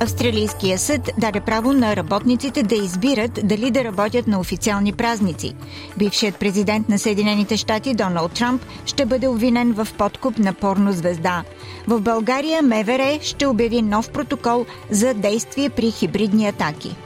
Австралийския съд даде право на работниците да избират дали да работят на официални празници. Бившият президент на Съединените щати Доналд Трамп ще бъде обвинен в подкуп на порно звезда. В България МВР ще обяви нов протокол за действие при хибридни атаки.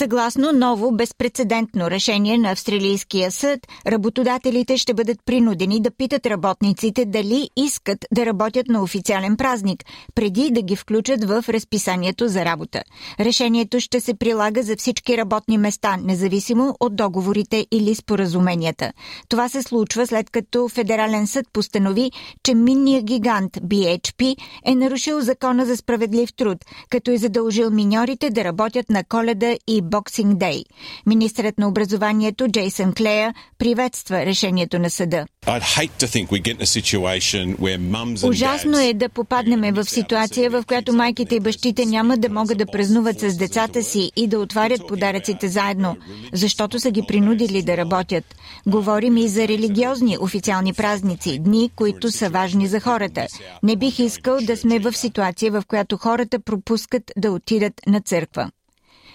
Съгласно ново безпредседентно решение на Австралийския съд, работодателите ще бъдат принудени да питат работниците дали искат да работят на официален празник, преди да ги включат в разписанието за работа. Решението ще се прилага за всички работни места, независимо от договорите или споразуменията. Това се случва след като Федерален съд постанови, че минния гигант BHP е нарушил закона за справедлив труд, като е задължил миньорите да работят на коледа и Boxing Day. Министрът на образованието Джейсън Клея приветства решението на съда. Ужасно е да попаднем в ситуация, в която майките и бащите няма да могат да празнуват с децата си и да отварят подаръците заедно, защото са ги принудили да работят. Говорим и за религиозни официални празници, дни, които са важни за хората. Не бих искал да сме в ситуация, в която хората пропускат да отидат на църква.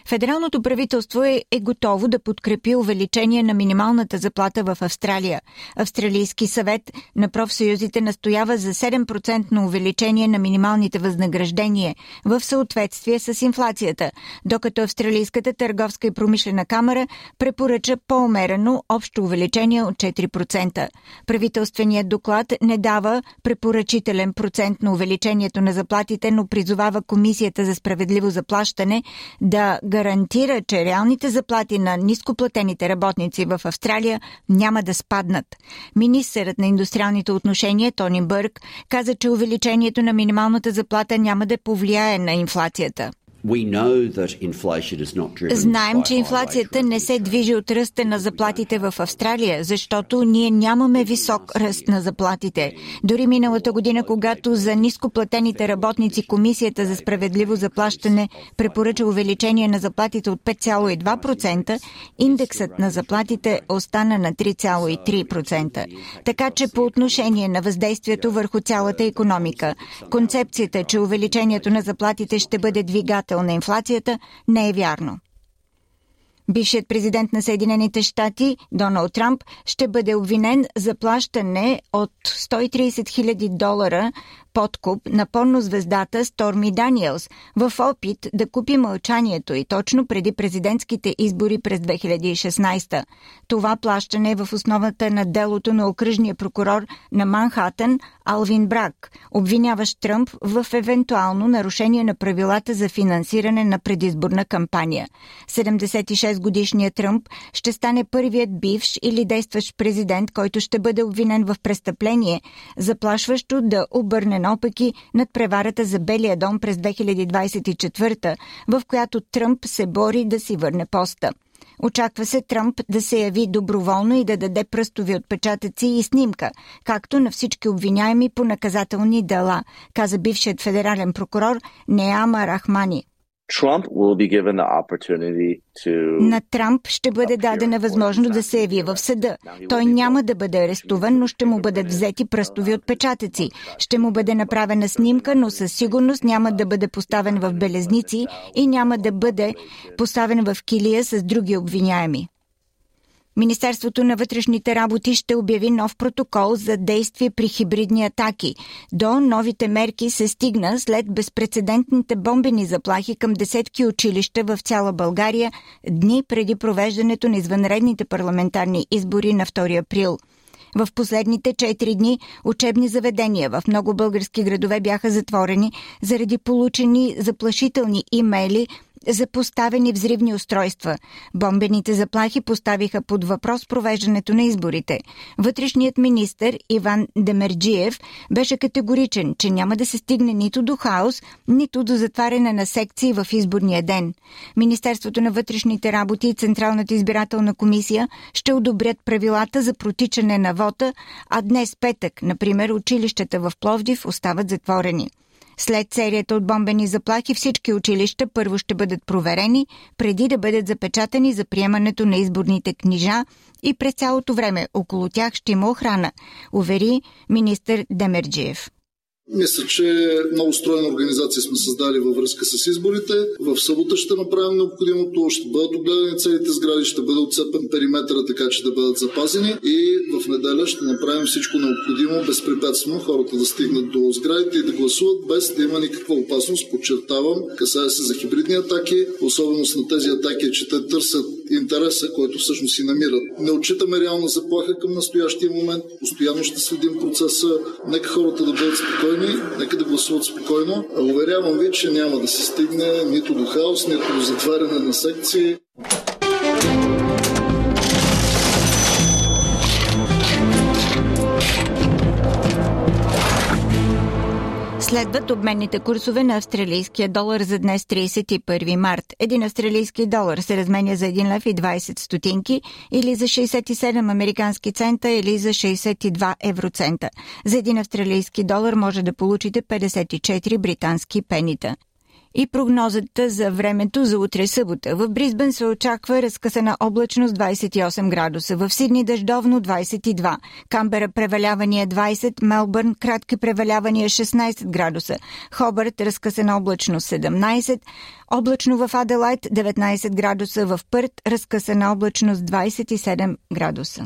Федералното правителство е, е готово да подкрепи увеличение на минималната заплата в Австралия. Австралийски съвет на профсъюзите настоява за 7% увеличение на минималните възнаграждения в съответствие с инфлацията, докато Австралийската търговска и промишлена камера препоръча по-умерено общо увеличение от 4%. Правителственият доклад не дава препоръчителен процент на увеличението на заплатите, но призовава Комисията за справедливо заплащане да гарантира, че реалните заплати на нископлатените работници в Австралия няма да спаднат. Министърът на индустриалните отношения Тони Бърг каза, че увеличението на минималната заплата няма да повлияе на инфлацията. Знаем, че инфлацията не се движи от ръста на заплатите в Австралия, защото ние нямаме висок ръст на заплатите. Дори миналата година, когато за нископлатените работници Комисията за справедливо заплащане препоръча увеличение на заплатите от 5,2%, индексът на заплатите остана на 3,3%. Така че по отношение на въздействието върху цялата економика, концепцията, че увеличението на заплатите ще бъде двигател двигател на инфлацията, не е вярно. Бившият президент на Съединените щати Доналд Трамп ще бъде обвинен за плащане от 130 000 долара подкуп на порнозвездата Сторми Даниелс в опит да купи мълчанието и точно преди президентските избори през 2016. Това плащане е в основата на делото на окръжния прокурор на Манхатън Алвин Брак, обвиняващ Тръмп в евентуално нарушение на правилата за финансиране на предизборна кампания. 76-годишният Тръмп ще стане първият бивш или действащ президент, който ще бъде обвинен в престъпление, заплашващо да обърне наопаки над преварата за Белия дом през 2024, в която Тръмп се бори да си върне поста. Очаква се Тръмп да се яви доброволно и да даде пръстови отпечатъци и снимка, както на всички обвиняеми по наказателни дела, каза бившият федерален прокурор Неама Рахмани. На Трамп ще бъде дадена възможност да се яви в съда. Той няма да бъде арестуван, но ще му бъдат взети пръстови отпечатъци. Ще му бъде направена снимка, но със сигурност няма да бъде поставен в белезници и няма да бъде поставен в килия с други обвиняеми. Министерството на вътрешните работи ще обяви нов протокол за действие при хибридни атаки. До новите мерки се стигна след безпредседентните бомбени заплахи към десетки училища в цяла България дни преди провеждането на извънредните парламентарни избори на 2 април. В последните 4 дни учебни заведения в много български градове бяха затворени заради получени заплашителни имейли за поставени взривни устройства. Бомбените заплахи поставиха под въпрос провеждането на изборите. Вътрешният министр Иван Демерджиев беше категоричен, че няма да се стигне нито до хаос, нито до затваряне на секции в изборния ден. Министерството на вътрешните работи и Централната избирателна комисия ще одобрят правилата за протичане на вота, а днес петък, например, училищата в Пловдив остават затворени. След серията от бомбени заплахи всички училища първо ще бъдат проверени, преди да бъдат запечатани за приемането на изборните книжа и през цялото време около тях ще има охрана, увери министър Демерджиев. Мисля, че много стройна организация сме създали във връзка с изборите. В събота ще направим необходимото, ще бъдат огледани целите сгради, ще бъде отцепен периметъра, така че да бъдат запазени и в неделя ще направим всичко необходимо безпрепятствено хората да стигнат до сградите и да гласуват без да има никаква опасност. Подчертавам, касае се за хибридни атаки. Особеност на тези атаки е, че те търсят интереса, който всъщност си намират. Не отчитаме реална заплаха към настоящия момент. Постоянно ще следим процеса. Нека хората да бъдат спокойни, нека да гласуват спокойно. Уверявам ви, че няма да се стигне нито до хаос, нито до затваряне на секции. Следват обменните курсове на австралийския долар за днес 31 март. Един австралийски долар се разменя за 1 лев и 20 стотинки или за 67 американски цента или за 62 евроцента. За един австралийски долар може да получите 54 британски пенита и прогнозата за времето за утре събота. В Бризбен се очаква разкъсана облачност 28 градуса, в Сидни дъждовно 22, Камбера превалявания 20, Мелбърн кратки превалявания 16 градуса, Хобърт разкъсана облачност 17, облачно в Аделайт 19 градуса, в Пърт разкъсана облачност 27 градуса.